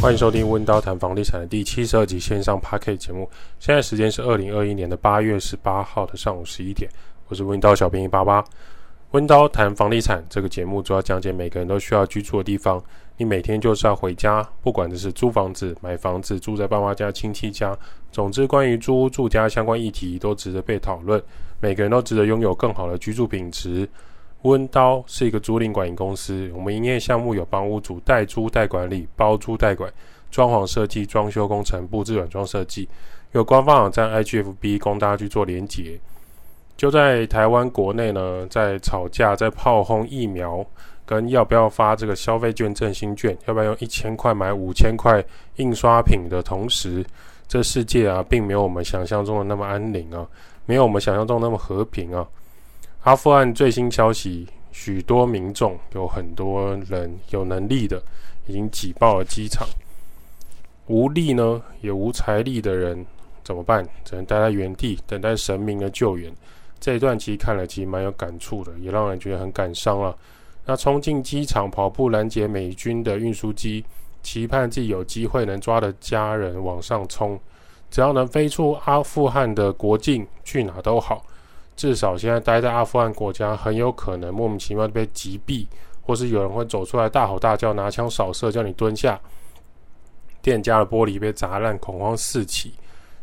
欢迎收听温刀谈房地产的第七十二集线上 Podcast 节目。现在时间是二零二一年的八月十八号的上午十一点。我是温刀小编一八八。温刀谈房地产这个节目主要讲解每个人都需要居住的地方。你每天就是要回家，不管这是租房子、买房子、住在爸妈家、亲戚家，总之关于租住家相关议题都值得被讨论。每个人都值得拥有更好的居住品质。温刀是一个租赁管理公司，我们营业项目有帮屋主代租代管理、包租代管、装潢设计、装修工程、布置软装设计，有官方网站 IGFB 供大家去做连结。就在台湾国内呢，在吵架、在炮轰疫苗跟要不要发这个消费券振兴券，要不要用一千块买五千块印刷品的同时，这世界啊，并没有我们想象中的那么安宁啊，没有我们想象中那么和平啊。阿富汗最新消息，许多民众有很多人有能力的已经挤爆了机场，无力呢也无财力的人怎么办？只能待在原地等待神明的救援。这一段其实看了其实蛮有感触的，也让人觉得很感伤了。那冲进机场跑步拦截美军的运输机，期盼自己有机会能抓的家人往上冲，只要能飞出阿富汗的国境，去哪都好。至少现在待在阿富汗国家，很有可能莫名其妙被击毙，或是有人会走出来大吼大叫，拿枪扫射，叫你蹲下。店家的玻璃被砸烂，恐慌四起。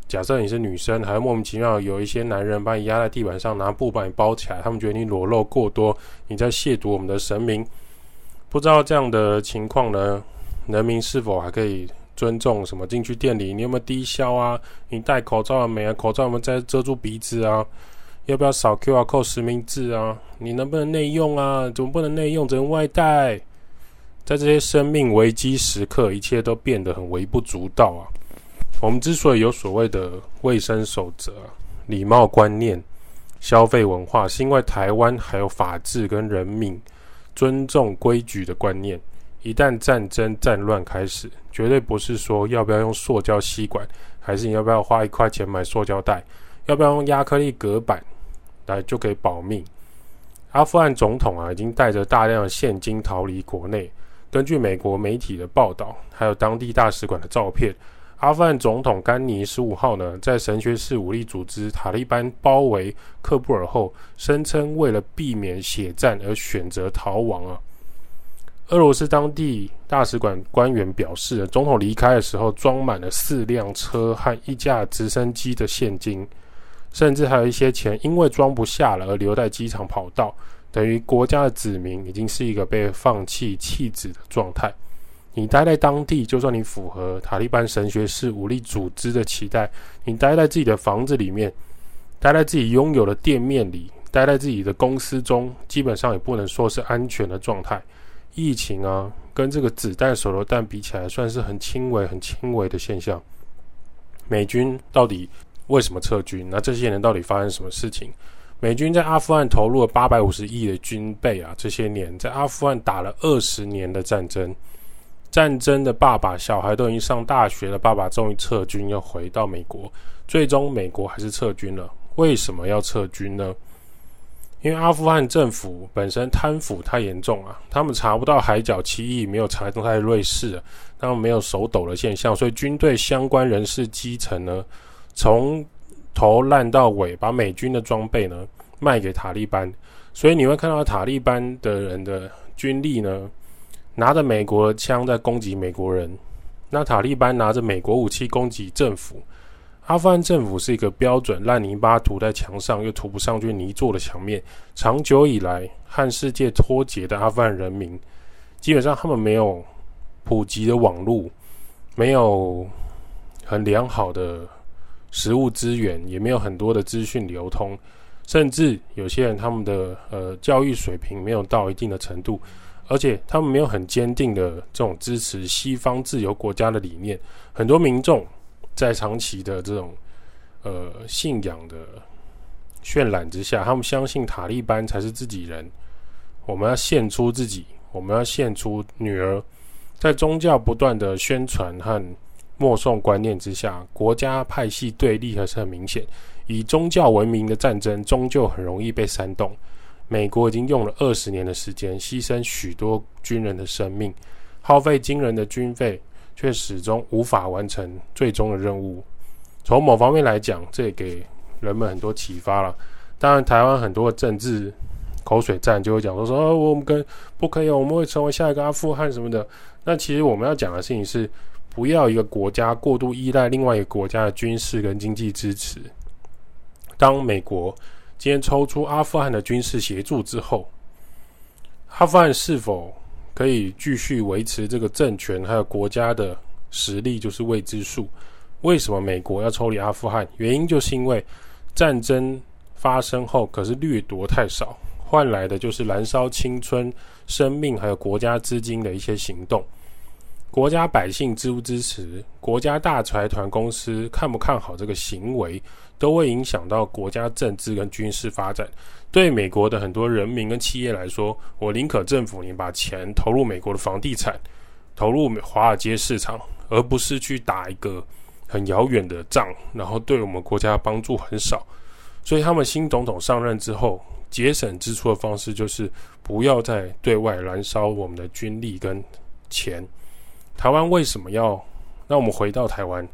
假设你是女生，还莫名其妙有一些男人把你压在地板上，拿布把你包起来，他们觉得你裸露过多，你在亵渎我们的神明。不知道这样的情况呢，人民是否还可以尊重什么进去店里？你有没有低消啊？你戴口罩了没啊？口罩有没有在遮住鼻子啊？要不要扫 QR code 实名制啊？你能不能内用啊？怎么不能内用，只能外带？在这些生命危机时刻，一切都变得很微不足道啊！我们之所以有所谓的卫生守则、礼貌观念、消费文化，是因为台湾还有法治跟人民尊重规矩的观念。一旦战争战乱开始，绝对不是说要不要用塑胶吸管，还是你要不要花一块钱买塑胶袋，要不要用亚克力隔板。来就可以保命。阿富汗总统啊，已经带着大量的现金逃离国内。根据美国媒体的报道，还有当地大使馆的照片，阿富汗总统甘尼十五号呢，在神学士武力组织塔利班包围喀布尔后，声称为了避免血战而选择逃亡啊。俄罗斯当地大使馆官员表示，总统离开的时候装满了四辆车和一架直升机的现金。甚至还有一些钱，因为装不下了而留在机场跑道，等于国家的子民已经是一个被放弃弃子的状态。你待在当地，就算你符合塔利班神学式武力组织的期待，你待在自己的房子里面，待在自己拥有的店面里，待在自己的公司中，基本上也不能说是安全的状态。疫情啊，跟这个子弹手榴弹比起来，算是很轻微、很轻微的现象。美军到底？为什么撤军？那这些年到底发生什么事情？美军在阿富汗投入了八百五十亿的军备啊，这些年在阿富汗打了二十年的战争，战争的爸爸小孩都已经上大学了，爸爸终于撤军要回到美国，最终美国还是撤军了。为什么要撤军呢？因为阿富汗政府本身贪腐太严重啊，他们查不到海角七亿，没有查到在瑞士，他们没有手抖的现象，所以军队相关人士基层呢。从头烂到尾，把美军的装备呢卖给塔利班，所以你会看到塔利班的人的军力呢拿着美国枪在攻击美国人，那塔利班拿着美国武器攻击政府。阿富汗政府是一个标准烂泥巴涂在墙上又涂不上去泥做的墙面，长久以来和世界脱节的阿富汗人民，基本上他们没有普及的网络，没有很良好的。食物资源也没有很多的资讯流通，甚至有些人他们的呃教育水平没有到一定的程度，而且他们没有很坚定的这种支持西方自由国家的理念。很多民众在长期的这种呃信仰的渲染之下，他们相信塔利班才是自己人。我们要献出自己，我们要献出女儿，在宗教不断的宣传和。默送观念之下，国家派系对立还是很明显。以宗教闻名的战争，终究很容易被煽动。美国已经用了二十年的时间，牺牲许多军人的生命，耗费惊人的军费，却始终无法完成最终的任务。从某方面来讲，这也给人们很多启发了。当然，台湾很多的政治口水战就会讲说说，哦，我们跟不可以，我们会成为下一个阿富汗什么的。那其实我们要讲的事情是，不要一个国家过度依赖另外一个国家的军事跟经济支持。当美国今天抽出阿富汗的军事协助之后，阿富汗是否可以继续维持这个政权还有国家的实力，就是未知数。为什么美国要抽离阿富汗？原因就是因为战争发生后，可是掠夺太少，换来的就是燃烧青春、生命还有国家资金的一些行动。国家百姓支不支持，国家大财团公司看不看好这个行为，都会影响到国家政治跟军事发展。对美国的很多人民跟企业来说，我宁可政府你把钱投入美国的房地产，投入华尔街市场，而不是去打一个很遥远的仗，然后对我们国家帮助很少。所以他们新总统上任之后，节省支出的方式就是不要再对外燃烧我们的军力跟钱。台湾为什么要？那我们回到台湾，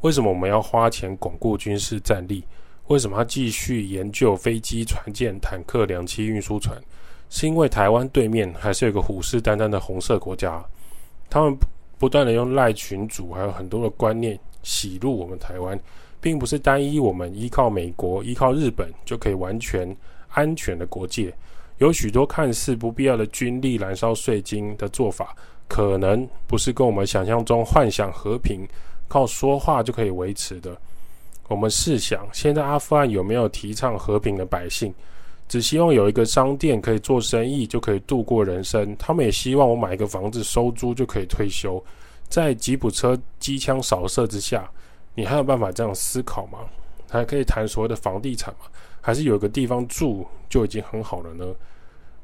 为什么我们要花钱巩固军事战力？为什么要继续研究飞机、船舰、坦克、两栖运输船？是因为台湾对面还是有个虎视眈眈的红色国家，他们不断的用赖群主，还有很多的观念洗入我们台湾，并不是单一我们依靠美国、依靠日本就可以完全安全的国界，有许多看似不必要的军力燃烧税金的做法。可能不是跟我们想象中幻想和平靠说话就可以维持的。我们试想，现在阿富汗有没有提倡和平的百姓？只希望有一个商店可以做生意，就可以度过人生。他们也希望我买一个房子收租就可以退休。在吉普车机枪扫射之下，你还有办法这样思考吗？还可以谈所谓的房地产吗？还是有个地方住就已经很好了呢？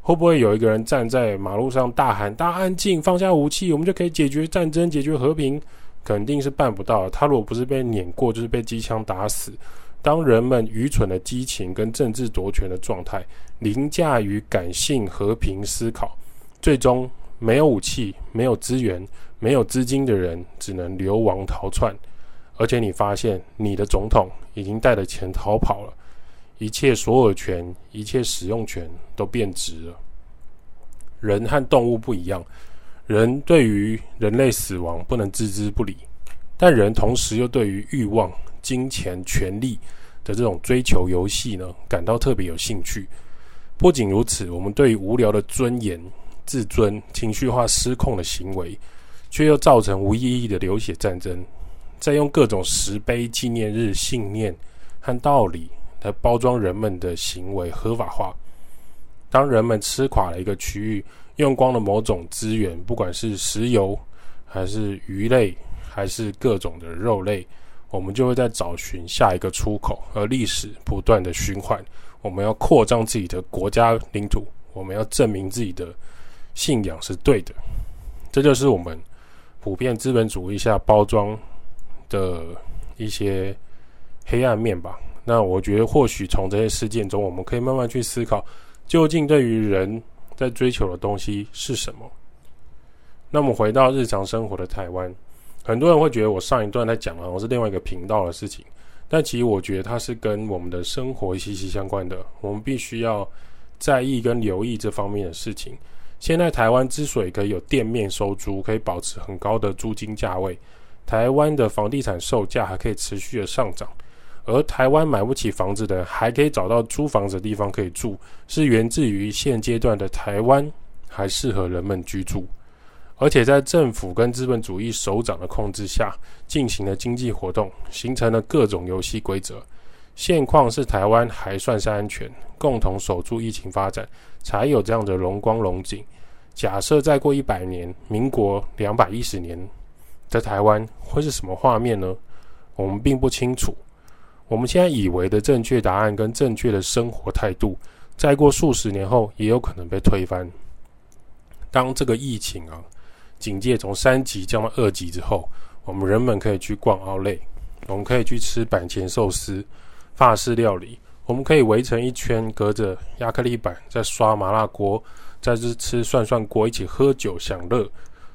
会不会有一个人站在马路上大喊“大家安静，放下武器，我们就可以解决战争，解决和平”？肯定是办不到。他如果不是被碾过，就是被机枪打死。当人们愚蠢的激情跟政治夺权的状态凌驾于感性和平思考，最终没有武器、没有资源、没有资金的人只能流亡逃窜。而且你发现，你的总统已经带着钱逃跑了。一切所有权、一切使用权都变质了。人和动物不一样，人对于人类死亡不能置之不理，但人同时又对于欲望、金钱、权力的这种追求游戏呢，感到特别有兴趣。不仅如此，我们对于无聊的尊严、自尊、情绪化失控的行为，却又造成无意义的流血战争，再用各种石碑、纪念日、信念和道理。来包装人们的行为合法化。当人们吃垮了一个区域，用光了某种资源，不管是石油，还是鱼类，还是各种的肉类，我们就会在找寻下一个出口。而历史不断的循环，我们要扩张自己的国家领土，我们要证明自己的信仰是对的。这就是我们普遍资本主义下包装的一些黑暗面吧。那我觉得，或许从这些事件中，我们可以慢慢去思考，究竟对于人在追求的东西是什么。那么回到日常生活的台湾，很多人会觉得我上一段在讲的，我是另外一个频道的事情，但其实我觉得它是跟我们的生活息息相关的，我们必须要在意跟留意这方面的事情。现在台湾之所以可以有店面收租，可以保持很高的租金价位，台湾的房地产售价还可以持续的上涨。而台湾买不起房子的还可以找到租房子的地方可以住，是源自于现阶段的台湾还适合人们居住，而且在政府跟资本主义首长的控制下进行的经济活动，形成了各种游戏规则。现况是台湾还算是安全，共同守住疫情发展，才有这样的荣光荣景。假设再过一百年，民国两百一十年的台湾会是什么画面呢？我们并不清楚。我们现在以为的正确答案跟正确的生活态度，再过数十年后也有可能被推翻。当这个疫情啊，警戒从三级降到二级之后，我们人们可以去逛奥莱，我们可以去吃板前寿司、法式料理，我们可以围成一圈，隔着亚克力板在刷麻辣锅，在这吃涮涮锅，一起喝酒享乐。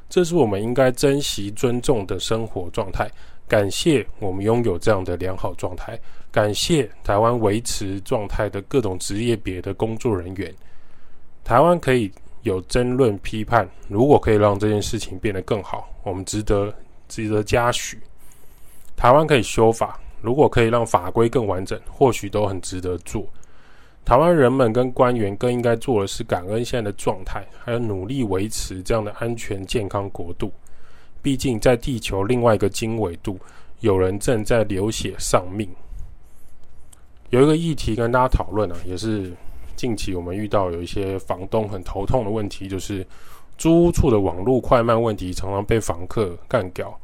这是我们应该珍惜、尊重的生活状态。感谢我们拥有这样的良好状态，感谢台湾维持状态的各种职业别的工作人员。台湾可以有争论、批判，如果可以让这件事情变得更好，我们值得值得嘉许。台湾可以修法，如果可以让法规更完整，或许都很值得做。台湾人们跟官员更应该做的是感恩现在的状态，还有努力维持这样的安全健康国度。毕竟在地球另外一个经纬度，有人正在流血丧命。有一个议题跟大家讨论啊，也是近期我们遇到有一些房东很头痛的问题，就是租屋处的网络快慢问题，常常被房客干掉。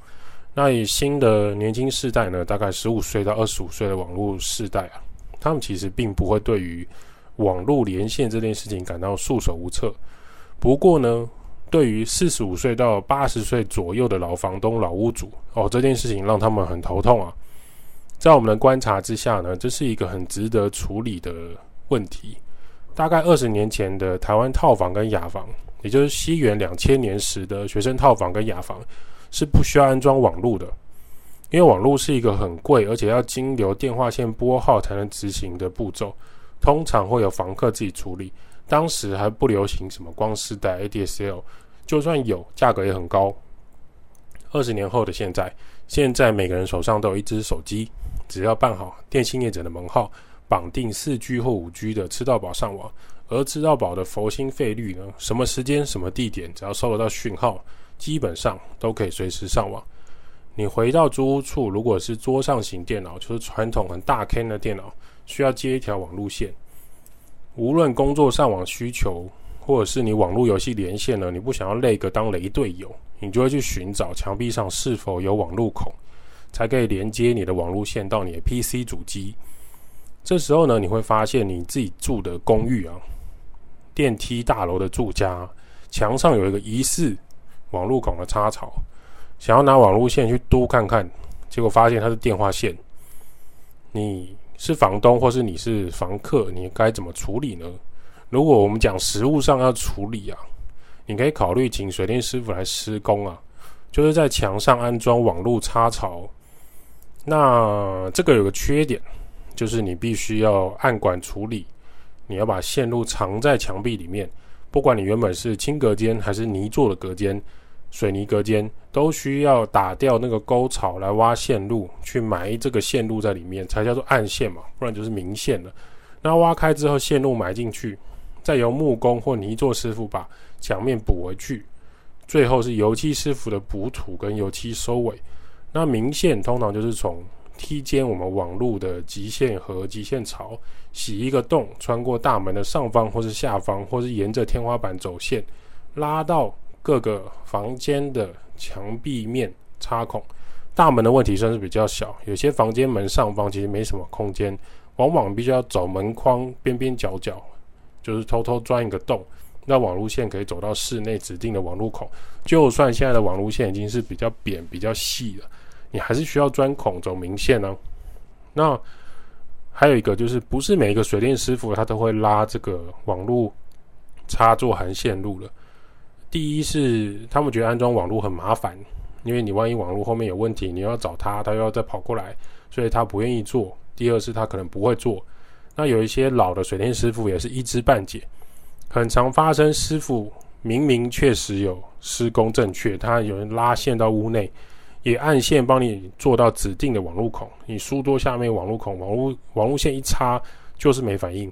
那以新的年轻世代呢，大概十五岁到二十五岁的网络世代啊。他们其实并不会对于网络连线这件事情感到束手无策。不过呢，对于四十五岁到八十岁左右的老房东、老屋主，哦，这件事情让他们很头痛啊。在我们的观察之下呢，这是一个很值得处理的问题。大概二十年前的台湾套房跟雅房，也就是西元两千年时的学生套房跟雅房，是不需要安装网络的。因为网络是一个很贵，而且要经由电话线拨号才能执行的步骤，通常会有房客自己处理。当时还不流行什么光丝带 ADSL，就算有，价格也很高。二十年后的现在，现在每个人手上都有一只手机，只要办好电信业者的门号，绑定四 G 或五 G 的吃到饱上网，而吃到饱的佛心费率呢，什么时间、什么地点，只要收得到讯号，基本上都可以随时上网。你回到租屋处，如果是桌上型电脑，就是传统很大 K 的电脑，需要接一条网路线。无论工作上网需求，或者是你网络游戏连线呢，你不想要那个当雷队友，你就会去寻找墙壁上是否有网路孔，才可以连接你的网路线到你的 PC 主机。这时候呢，你会发现你自己住的公寓啊，电梯大楼的住家，墙上有一个疑似网路孔的插槽。想要拿网路线去嘟看看，结果发现它是电话线。你是房东或是你是房客，你该怎么处理呢？如果我们讲实物上要处理啊，你可以考虑请水电师傅来施工啊，就是在墙上安装网路插槽。那这个有个缺点，就是你必须要按管处理，你要把线路藏在墙壁里面，不管你原本是轻隔间还是泥做的隔间。水泥隔间都需要打掉那个沟槽来挖线路，去埋这个线路在里面，才叫做暗线嘛，不然就是明线了。那挖开之后，线路埋进去，再由木工或泥作师傅把墙面补回去，最后是油漆师傅的补土跟油漆收尾。那明线通常就是从梯间我们网路的极线和极线槽洗一个洞，穿过大门的上方或是下方，或是沿着天花板走线拉到。各个房间的墙壁面插孔，大门的问题算是比较小。有些房间门上方其实没什么空间，往往必须要走门框边边角角，就是偷偷钻一个洞，让网路线可以走到室内指定的网路孔。就算现在的网路线已经是比较扁、比较细了，你还是需要钻孔走明线呢、那还有一个就是，不是每一个水电师傅他都会拉这个网路插座含线路了。第一是他们觉得安装网络很麻烦，因为你万一网络后面有问题，你要找他，他又要再跑过来，所以他不愿意做。第二是他可能不会做。那有一些老的水电师傅也是一知半解，很常发生师傅明明确实有施工正确，他有人拉线到屋内，也按线帮你做到指定的网络孔，你书桌下面网络孔，网络网络线一插就是没反应，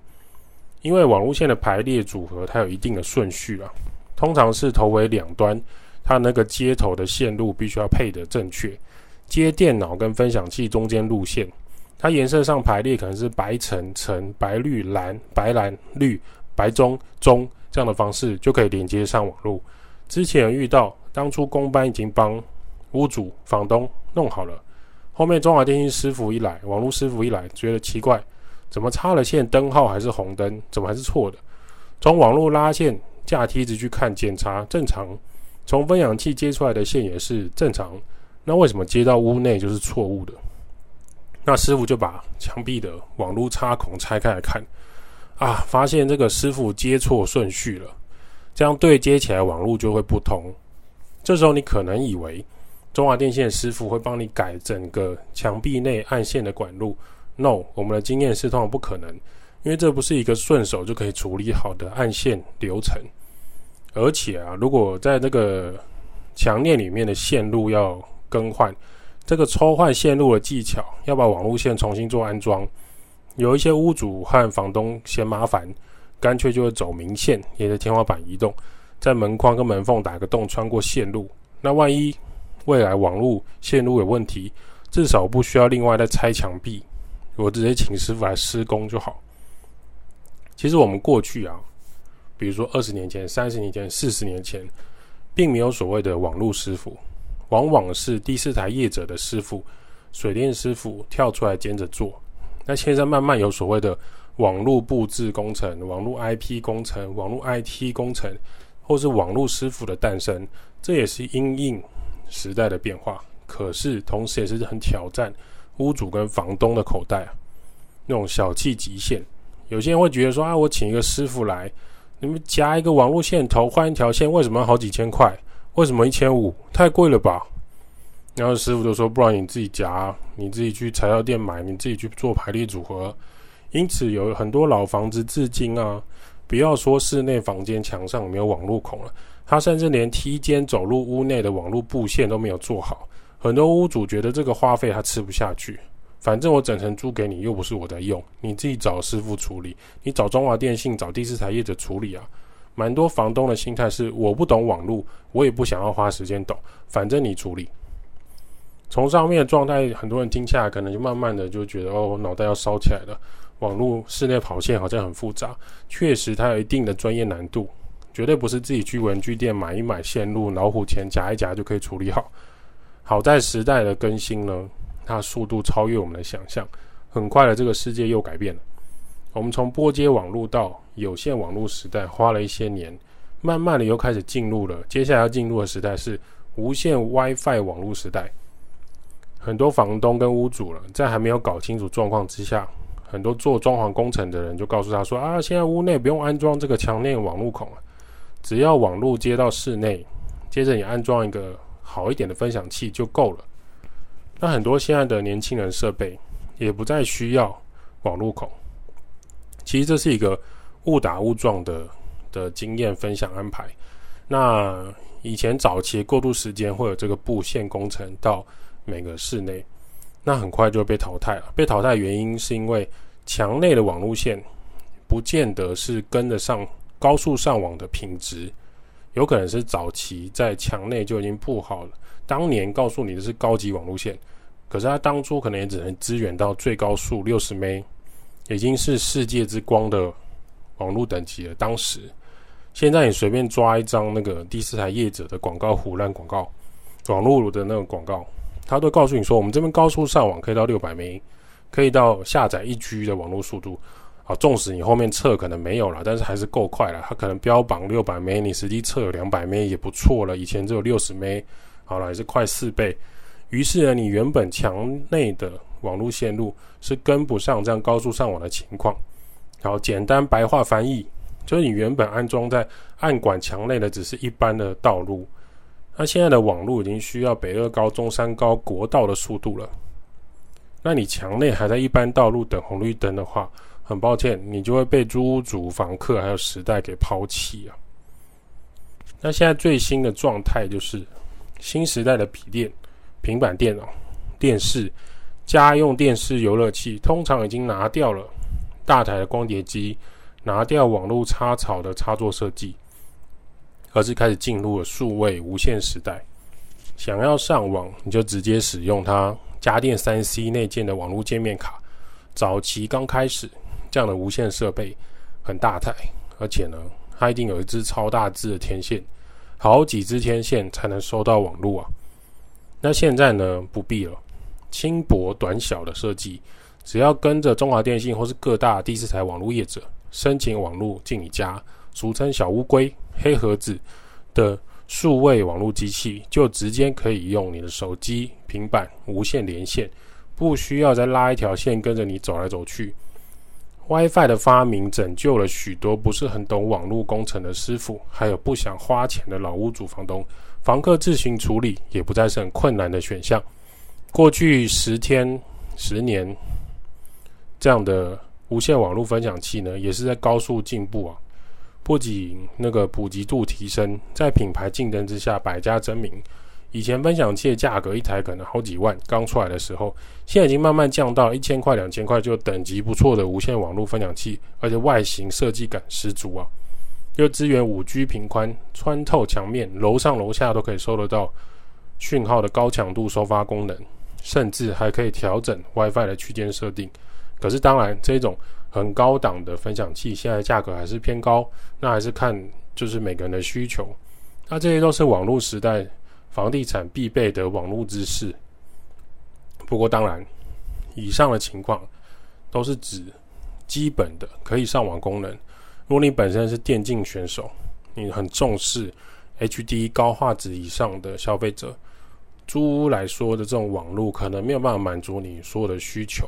因为网络线的排列组合它有一定的顺序啊。通常是头尾两端，它那个接头的线路必须要配得正确。接电脑跟分享器中间路线，它颜色上排列可能是白橙橙、白绿蓝、白蓝绿、白棕棕这样的方式，就可以连接上网路。之前遇到，当初工班已经帮屋主房东弄好了，后面中华电信师傅一来，网络师傅一来，觉得奇怪，怎么插了线灯号还是红灯，怎么还是错的？从网络拉线。架梯子去看检查正常，从分氧器接出来的线也是正常，那为什么接到屋内就是错误的？那师傅就把墙壁的网路插孔拆开来看，啊，发现这个师傅接错顺序了，这样对接起来网路就会不通。这时候你可能以为中华电线师傅会帮你改整个墙壁内暗线的管路，no，我们的经验是通常不可能，因为这不是一个顺手就可以处理好的暗线流程，而且啊，如果在这个墙面里面的线路要更换，这个抽换线路的技巧，要把网路线重新做安装，有一些屋主和房东嫌麻烦，干脆就会走明线，沿着天花板移动，在门框跟门缝打个洞，穿过线路。那万一未来网路线路有问题，至少不需要另外再拆墙壁，我直接请师傅来施工就好。其实我们过去啊，比如说二十年前、三十年前、四十年前，并没有所谓的网路师傅。往往是第四台业者的师傅、水电师傅跳出来兼着做。那现在慢慢有所谓的网络布置工程、网络 IP 工程、网络 IT 工程，或是网络师傅的诞生，这也是因应时代的变化。可是同时也是很挑战屋主跟房东的口袋啊，那种小气极限。有些人会觉得说啊，我请一个师傅来，你们夹一个网络线头换一条线，为什么要好几千块？为什么一千五？太贵了吧？然后师傅就说：“不然你自己夹，你自己去材料店买，你自己去做排列组合。”因此有很多老房子至今啊，不要说室内房间墙上没有网路孔了，他甚至连梯间走入屋内的网路布线都没有做好。很多屋主觉得这个花费他吃不下去，反正我整层租给你，又不是我在用，你自己找师傅处理，你找中华电信、找第四台业者处理啊。蛮多房东的心态是，我不懂网络，我也不想要花时间懂，反正你处理。从上面的状态，很多人听下来，可能就慢慢的就觉得，哦，脑袋要烧起来了。网络室内跑线好像很复杂，确实它有一定的专业难度，绝对不是自己去文具店买一买线路，老虎钳夹一夹就可以处理好。好在时代的更新呢，它速度超越我们的想象，很快的这个世界又改变了。我们从拨接网络到有线网络时代花了一些年，慢慢的又开始进入了接下来要进入的时代是无线 WiFi 网络时代。很多房东跟屋主了，在还没有搞清楚状况之下，很多做装潢工程的人就告诉他说啊，现在屋内不用安装这个墙内网络孔了，只要网络接到室内，接着你安装一个好一点的分享器就够了。那很多现在的年轻人设备也不再需要网络孔。其实这是一个误打误撞的的经验分享安排。那以前早期过渡时间会有这个布线工程到每个室内，那很快就被淘汰了。被淘汰的原因是因为墙内的网路线不见得是跟得上高速上网的品质，有可能是早期在墙内就已经布好了，当年告诉你的是高级网路线，可是它当初可能也只能支援到最高速六十 M。已经是世界之光的网络等级了。当时，现在你随便抓一张那个第四台业者的广告胡烂广告，网络的那个广告，他都告诉你说，我们这边高速上网可以到六百 M，可以到下载一 G 的网络速度。啊，纵使你后面测可能没有了，但是还是够快了。它可能标榜六百 M，你实际测有两百 M 也不错了。以前只有六十 M，好了，还是快四倍。于是呢，你原本墙内的网络线路是跟不上这样高速上网的情况。好，简单白话翻译，就是你原本安装在暗管墙内的只是一般的道路，那现在的网络已经需要北二高、中山高国道的速度了。那你墙内还在一般道路等红绿灯的话，很抱歉，你就会被租屋主、房客还有时代给抛弃啊。那现在最新的状态就是新时代的笔电、平板电脑、电视。家用电视游乐器通常已经拿掉了大台的光碟机，拿掉网络插槽的插座设计，而是开始进入了数位无线时代。想要上网，你就直接使用它家电三 C 内建的网络界面卡。早期刚开始，这样的无线设备很大台，而且呢，它一定有一支超大支的天线，好几支天线才能收到网络啊。那现在呢，不必了。轻薄短小的设计，只要跟着中华电信或是各大第四台网络业者申请网络进你家，俗称小乌龟、黑盒子的数位网络机器，就直接可以用你的手机、平板无线连线，不需要再拉一条线跟着你走来走去。WiFi 的发明拯救了许多不是很懂网络工程的师傅，还有不想花钱的老屋主房东，房客自行处理也不再是很困难的选项。过去十天、十年这样的无线网络分享器呢，也是在高速进步啊。不仅那个普及度提升，在品牌竞争之下，百家争鸣。以前分享器的价格一台可能好几万，刚出来的时候，现在已经慢慢降到一千块、两千块就等级不错的无线网络分享器，而且外形设计感十足啊！又支援五 G 频宽，穿透墙面，楼上楼下都可以收得到讯号的高强度收发功能，甚至还可以调整 WiFi 的区间设定。可是当然，这种很高档的分享器现在价格还是偏高，那还是看就是每个人的需求。那这些都是网络时代房地产必备的网络知识。不过当然，以上的情况都是指基本的可以上网功能。如果你本身是电竞选手，你很重视 HD 高画质以上的消费者，租屋来说的这种网络可能没有办法满足你所有的需求。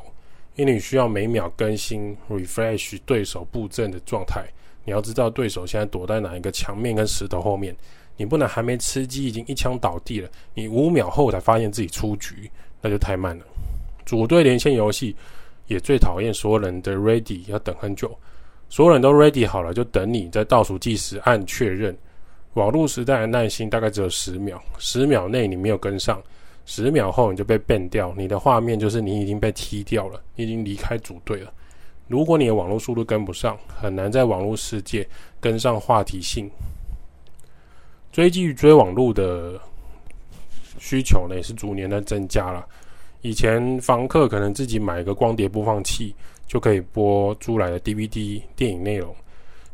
因为你需要每秒更新 refresh 对手布阵的状态，你要知道对手现在躲在哪一个墙面跟石头后面，你不能还没吃鸡已经一枪倒地了，你五秒后才发现自己出局，那就太慢了。组队连线游戏也最讨厌所有人的 ready 要等很久，所有人都 ready 好了，就等你在倒数计时按确认。网络时代的耐心大概只有十秒，十秒内你没有跟上。十秒后你就被 ban 掉，你的画面就是你已经被踢掉了，你已经离开组队了。如果你的网络速度跟不上，很难在网络世界跟上话题性。追剧追网络的需求呢，也是逐年的增加了。以前房客可能自己买一个光碟播放器就可以播租来的 DVD 电影内容，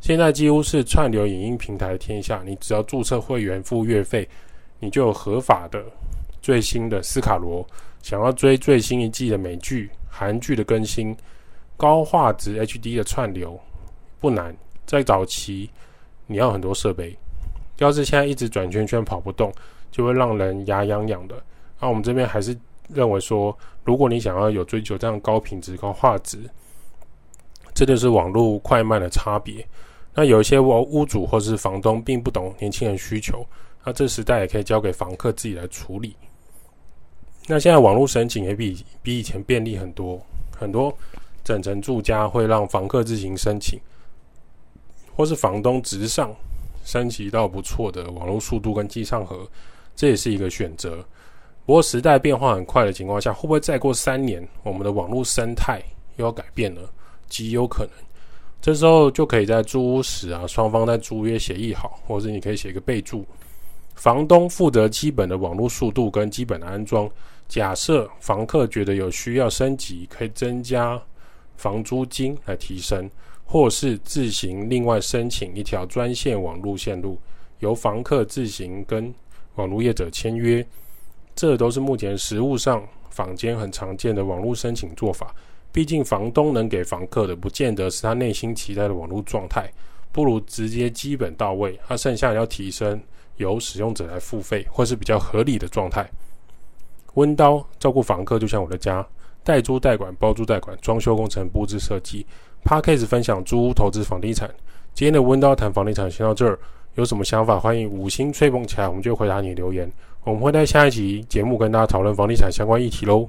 现在几乎是串流影音平台的天下，你只要注册会员付月费，你就有合法的。最新的斯卡罗，想要追最新一季的美剧、韩剧的更新，高画质 HD 的串流不难。在早期，你要很多设备，要是现在一直转圈圈跑不动，就会让人牙痒痒的。那我们这边还是认为说，如果你想要有追求这样高品质、高画质，这就是网络快慢的差别。那有一些屋屋主或是房东并不懂年轻人需求，那这时代也可以交给房客自己来处理。那现在网络申请也比比以前便利很多，很多整层住家会让房客自行申请，或是房东直上升级到不错的网络速度跟机上盒，这也是一个选择。不过时代变化很快的情况下，会不会再过三年，我们的网络生态又要改变了？极有可能。这时候就可以在租屋时啊，双方在租约协议好，或者你可以写一个备注，房东负责基本的网络速度跟基本的安装。假设房客觉得有需要升级，可以增加房租金来提升，或是自行另外申请一条专线网络线路，由房客自行跟网络业者签约。这都是目前实务上坊间很常见的网络申请做法。毕竟房东能给房客的，不见得是他内心期待的网络状态，不如直接基本到位，他剩下要提升，由使用者来付费，或是比较合理的状态。温刀照顾房客就像我的家，代租代管、包租代管、装修工程、布置设计。Podcast 分享租屋投资房地产。今天的温刀谈房地产先到这儿，有什么想法欢迎五星吹捧起来，我们就回答你留言。我们会在下一集节目跟大家讨论房地产相关议题喽。